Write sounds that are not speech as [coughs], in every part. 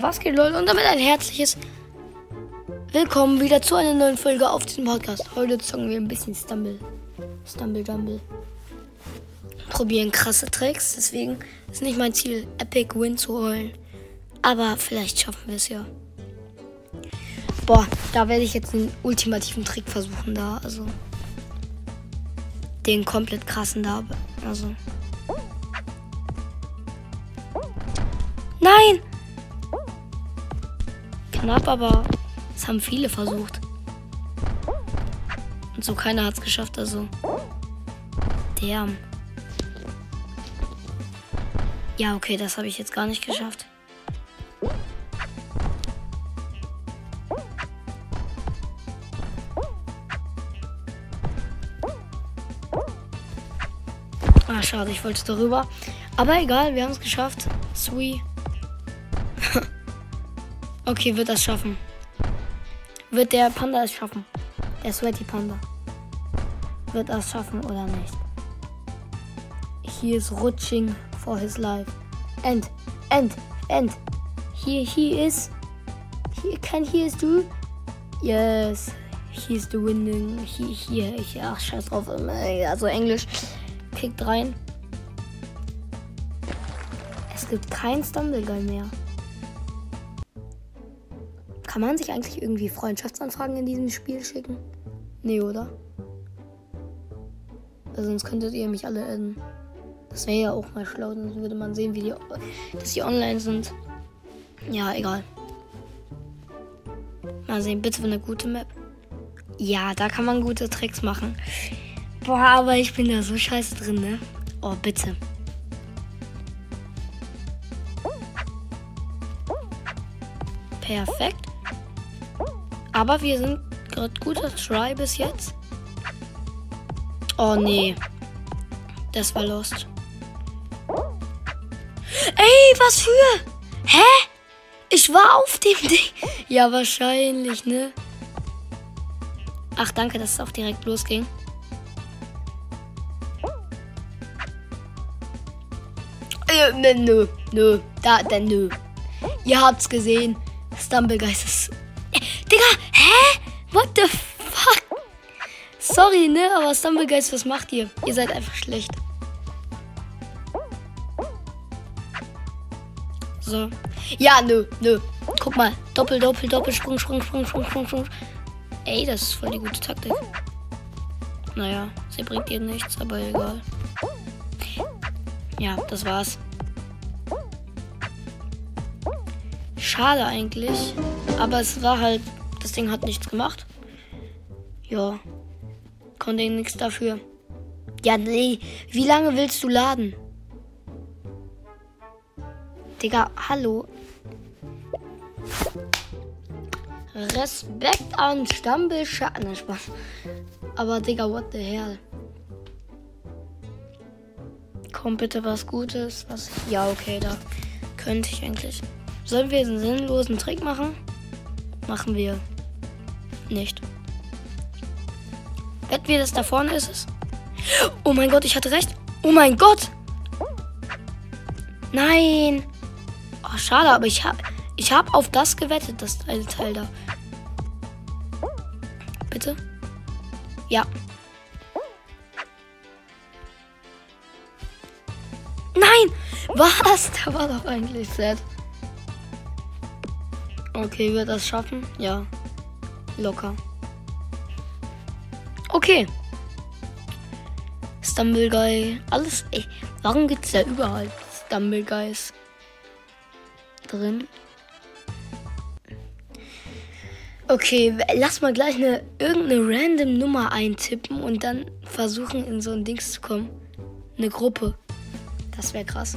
Was geht, Leute? Und damit ein herzliches Willkommen wieder zu einer neuen Folge auf diesem Podcast. Heute zocken wir ein bisschen Stumble. Stumble Jumble. Probieren krasse Tricks. Deswegen ist nicht mein Ziel, Epic Win zu holen. Aber vielleicht schaffen wir es ja. Boah, da werde ich jetzt einen ultimativen Trick versuchen da. Also. Den komplett krassen da. Also. Nein! Knapp, aber es haben viele versucht. Und so keiner hat es geschafft, also. Damn. Ja, okay, das habe ich jetzt gar nicht geschafft. Ah, schade, ich wollte darüber. Aber egal, wir haben es geschafft. Sweet. Okay, wird das schaffen. Wird der Panda es schaffen? Der Sweaty Panda. Wird das schaffen oder nicht? He is rutsching for his life. And, and, and. Here he is. He, can he is do? Yes. He is the winning. He, hier, ich, ach, scheiß drauf. Also Englisch. Kickt rein. Es gibt kein Stumbleguy mehr. Kann man sich eigentlich irgendwie Freundschaftsanfragen in diesem Spiel schicken? Nee, oder? Weil sonst könntet ihr mich alle adden. Das wäre ja auch mal schlau, dann würde man sehen, wie die, dass die online sind. Ja, egal. Mal sehen, bitte eine gute Map. Ja, da kann man gute Tricks machen. Boah, aber ich bin da so scheiße drin, ne? Oh, bitte. Perfekt. Aber wir sind gerade guter Try bis jetzt. Oh nee. Das war lost. Ey, was für? Hä? Ich war auf dem [laughs] Ding. Ja, wahrscheinlich, ne? Ach, danke, dass es auch direkt losging. Äh, nö, nö, da, denn nö. Ihr habt's gesehen. Stumblegeist ist Digga, hä? What the fuck? Sorry, ne? Aber Stumblegeist, was macht ihr? Ihr seid einfach schlecht. So. Ja, nö, nö. Guck mal. Doppel, doppel, doppel, Sprung, Sprung, Sprung, Sprung, Sprung, Sprung. Ey, das ist voll die gute Taktik. Naja, sie bringt ihr nichts, aber egal. Ja, das war's. Schade eigentlich. Aber es war halt das Ding hat nichts gemacht. Ja. Konnte nichts dafür. Ja, nee. Wie lange willst du laden? Digga, hallo. Respekt an Stammbildschatten. Spaß. Aber Digga, what the hell? Komm bitte was Gutes. Was? Ja, okay, da könnte ich eigentlich. Sollen wir einen sinnlosen Trick machen? Machen wir nicht. Wetten wir, dass da vorne ist es? Oh mein Gott, ich hatte recht. Oh mein Gott. Nein. Oh, schade, aber ich habe ich hab auf das gewettet, das eine Teil da. Bitte? Ja. Nein! Was? Da war doch eigentlich Set. Okay, wird das schaffen? Ja. Locker. Okay. Stumble Guy. Alles. Ey, warum gibt es da überall Stumble Guys drin? Okay, lass mal gleich eine irgendeine random Nummer eintippen und dann versuchen in so ein Dings zu kommen. Eine Gruppe. Das wäre krass.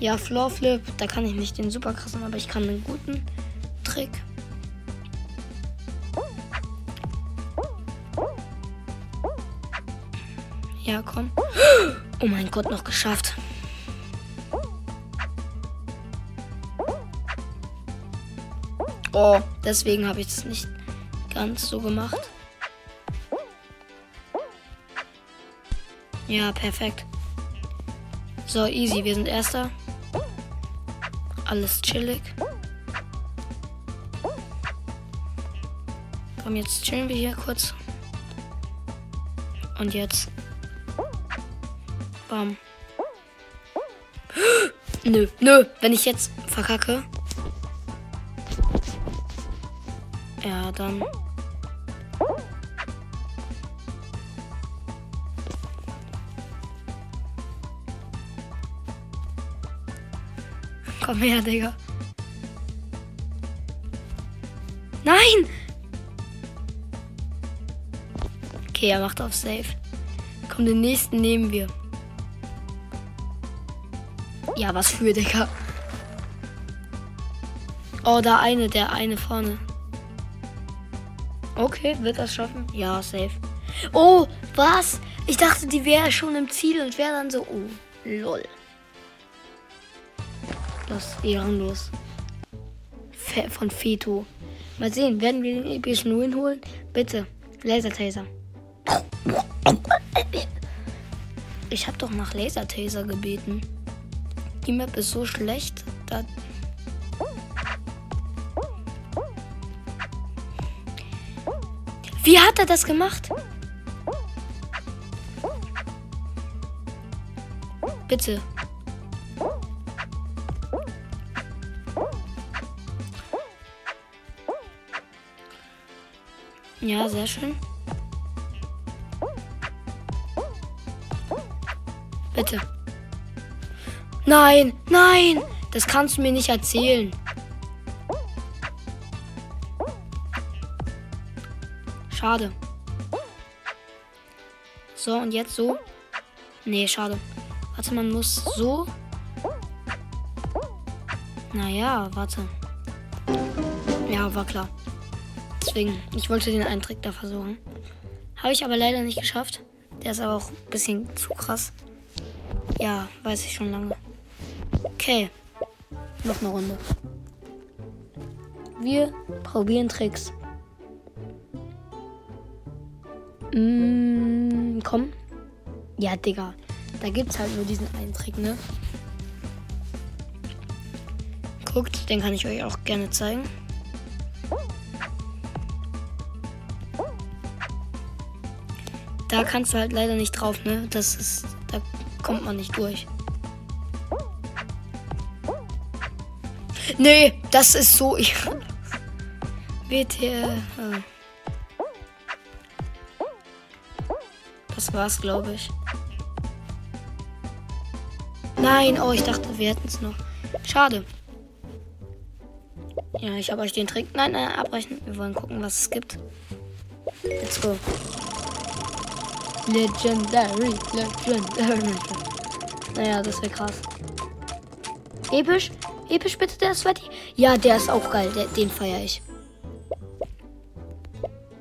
Ja, Floor Flip, da kann ich nicht den super krassen, aber ich kann einen guten. Trick. Ja, komm. Oh mein Gott, noch geschafft. Oh, deswegen habe ich es nicht ganz so gemacht. Ja, perfekt. So, easy, wir sind erster. Alles chillig. Komm, jetzt chillen wir hier kurz. Und jetzt Bam. [gasps] Nö, nö. Wenn ich jetzt verkacke. Ja, dann. Komm her, Digga. Nein! Okay, er macht auf Safe. Komm, den nächsten nehmen wir. Ja, was für, Digga. Oh, da eine, der eine vorne. Okay, wird das schaffen? Ja, safe. Oh, was? Ich dachte, die wäre schon im Ziel und wäre dann so. Oh, lol. Das ist ehrenlos. Fe von Feto. Mal sehen, werden wir den epischen Ruin holen? Bitte. Lasertaser. Ich habe doch nach Lasertaser gebeten. Die Map ist so schlecht, da. Wie hat er das gemacht? Bitte. Ja, sehr schön. Bitte. Nein, nein, das kannst du mir nicht erzählen. Schade. So, und jetzt so. Nee, schade. Warte, man muss so. Naja, warte. Ja, war klar. Deswegen, ich wollte den einen Trick da versuchen. Habe ich aber leider nicht geschafft. Der ist aber auch ein bisschen zu krass. Ja, weiß ich schon lange. Okay. Noch eine Runde. Wir probieren Tricks. Mm, komm. Ja, Digga. Da gibt's halt nur diesen einen Trick, ne? Guckt, den kann ich euch auch gerne zeigen. Da kannst du halt leider nicht drauf, ne? Das ist. Da kommt man nicht durch. Nee, das ist so. Ich. WTF. Das war's, glaube ich. Nein, oh, ich dachte, wir hätten es noch. Schade. Ja, ich habe euch den Trick. Nein, nein, abbrechen. Wir wollen gucken, was es gibt. Let's go. Legendary, Legendary. Naja, das wäre krass. Episch? Episch bitte der Sweaty? Ja, der ist auch geil. Der, den feiere ich.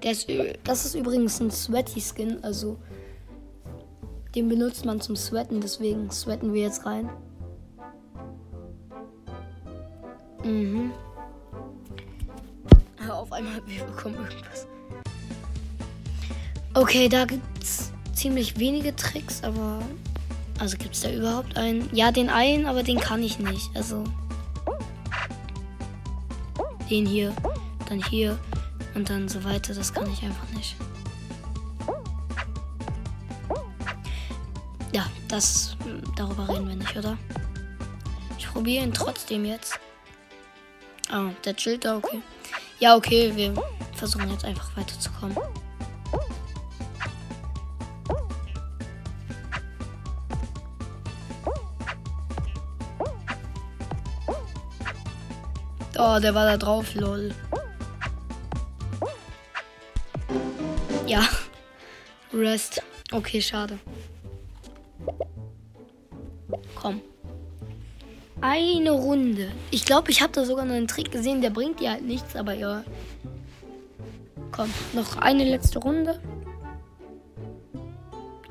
Der ist, das ist übrigens ein Sweaty-Skin, also den benutzt man zum Sweaten, deswegen sweaten wir jetzt rein. Mhm. Auf einmal, wir bekommen irgendwas. Okay, da gibt's ziemlich wenige Tricks, aber. Also gibt es da überhaupt einen? Ja, den einen, aber den kann ich nicht. Also. Den hier, dann hier und dann so weiter, das kann ich einfach nicht. Ja, das. Darüber reden wir nicht, oder? Ich probiere ihn trotzdem jetzt. Ah, der chillt da, okay. Ja, okay, wir versuchen jetzt einfach weiterzukommen. Oh, der war da drauf, lol. Ja. Rest. Okay, schade. Komm. Eine Runde. Ich glaube, ich habe da sogar noch einen Trick gesehen, der bringt dir halt nichts, aber ja. Komm, noch eine letzte Runde.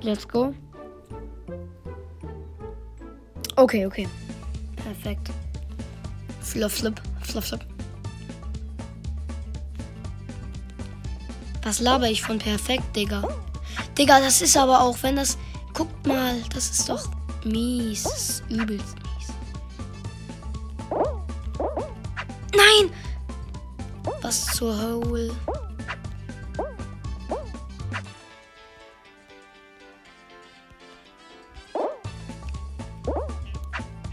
Let's go. Okay, okay. Perfekt. Fluff, flip, Flop, flop. Was laber ich von perfekt, Digga? Digga, das ist aber auch, wenn das. Guckt mal, das ist doch mies. Das ist übelst mies. Nein! Was zur Hole?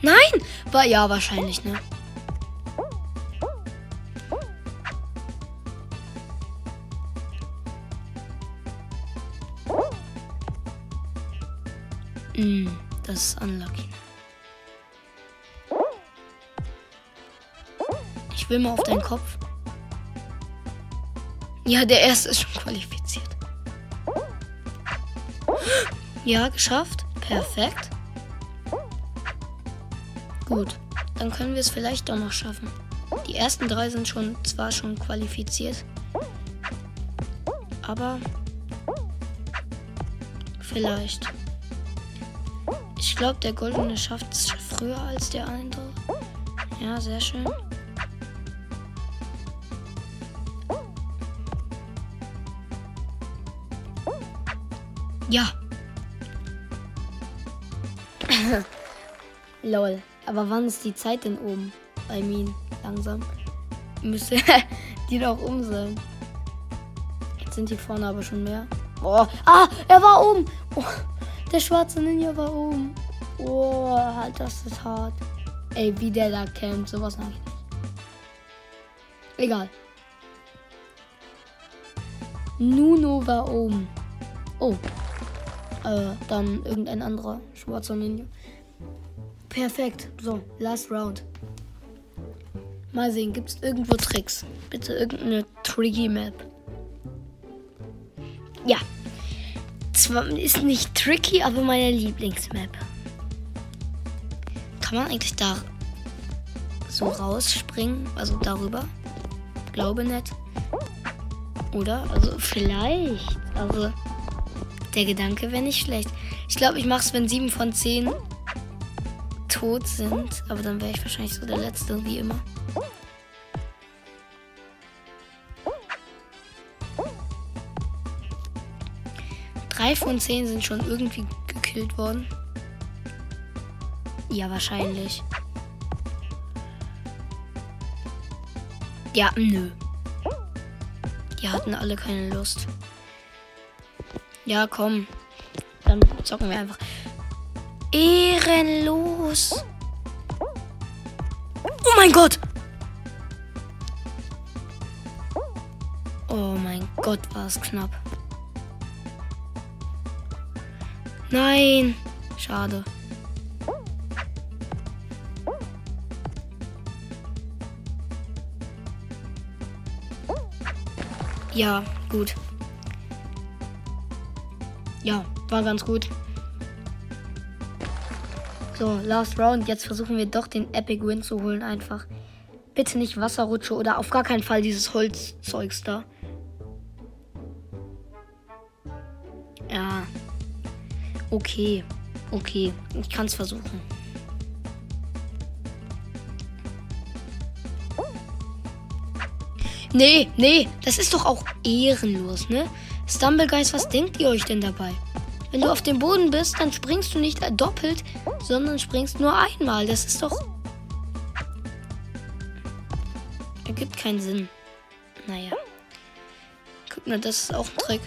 Nein! Ja wahrscheinlich, ne? Ist unlucky. Ich will mal auf deinen Kopf. Ja, der erste ist schon qualifiziert. Ja, geschafft. Perfekt. Gut, dann können wir es vielleicht doch noch schaffen. Die ersten drei sind schon zwar schon qualifiziert, aber vielleicht. Ich glaube, der Goldene schafft es früher als der andere. Ja, sehr schön. Ja. [coughs] Lol. Aber wann ist die Zeit denn oben? Bei mir langsam. Müsste [laughs] die doch um sein. Jetzt sind die vorne aber schon mehr. Oh. Ah, er war oben. Oh, der schwarze Ninja war oben. Oh, das ist hart. Ey, wie der da campt, sowas mag ich nicht. Egal. Nuno war oben. Oh, äh, dann irgendein anderer schwarzer Ninja. Perfekt. So, last round. Mal sehen, gibt es irgendwo Tricks? Bitte irgendeine tricky Map. Ja. Zwar ist nicht tricky, aber meine Lieblingsmap. Kann man eigentlich da so rausspringen? Also darüber? Glaube nicht. Oder? Also vielleicht. Also der Gedanke wäre nicht schlecht. Ich glaube, ich mache es, wenn sieben von zehn tot sind. Aber dann wäre ich wahrscheinlich so der Letzte, wie immer. Drei von zehn sind schon irgendwie gekillt worden. Ja, wahrscheinlich. Ja, nö. Die hatten alle keine Lust. Ja, komm. Dann zocken wir einfach. Ehrenlos. Oh mein Gott. Oh mein Gott, war es knapp. Nein. Schade. Ja, gut. Ja, war ganz gut. So, last round. Jetzt versuchen wir doch den Epic Win zu holen einfach. Bitte nicht Wasserrutsche oder auf gar keinen Fall dieses Holzzeugs da. Ja. Okay. Okay. Ich kann es versuchen. Nee, nee, das ist doch auch ehrenlos, ne? Stumblegeist, was denkt ihr euch denn dabei? Wenn du auf dem Boden bist, dann springst du nicht doppelt, sondern springst nur einmal. Das ist doch. Ergibt keinen Sinn. Naja. Guck mal, das ist auch ein Trick.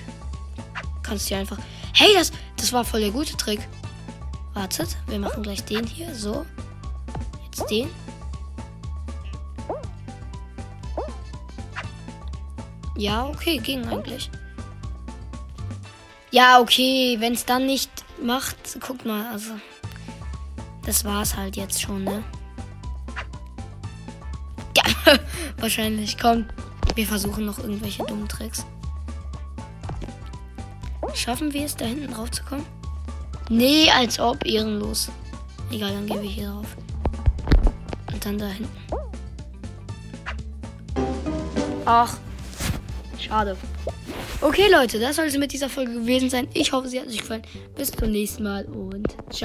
Kannst du einfach. Hey, das, das war voll der gute Trick. Wartet, wir machen gleich den hier. So. Jetzt den. Ja, okay, ging eigentlich. Ja, okay, wenn es dann nicht macht, guck mal, also das war's halt jetzt schon, ne? [laughs] Ja, wahrscheinlich. Komm, wir versuchen noch irgendwelche dummen Tricks. Schaffen wir es, da hinten drauf zu kommen? Nee, als ob, ehrenlos. Egal, dann gehen wir hier drauf. Und dann da hinten. Ach, schade. Okay, Leute, das soll es mit dieser Folge gewesen sein. Ich hoffe, sie hat euch gefallen. Bis zum nächsten Mal und ciao.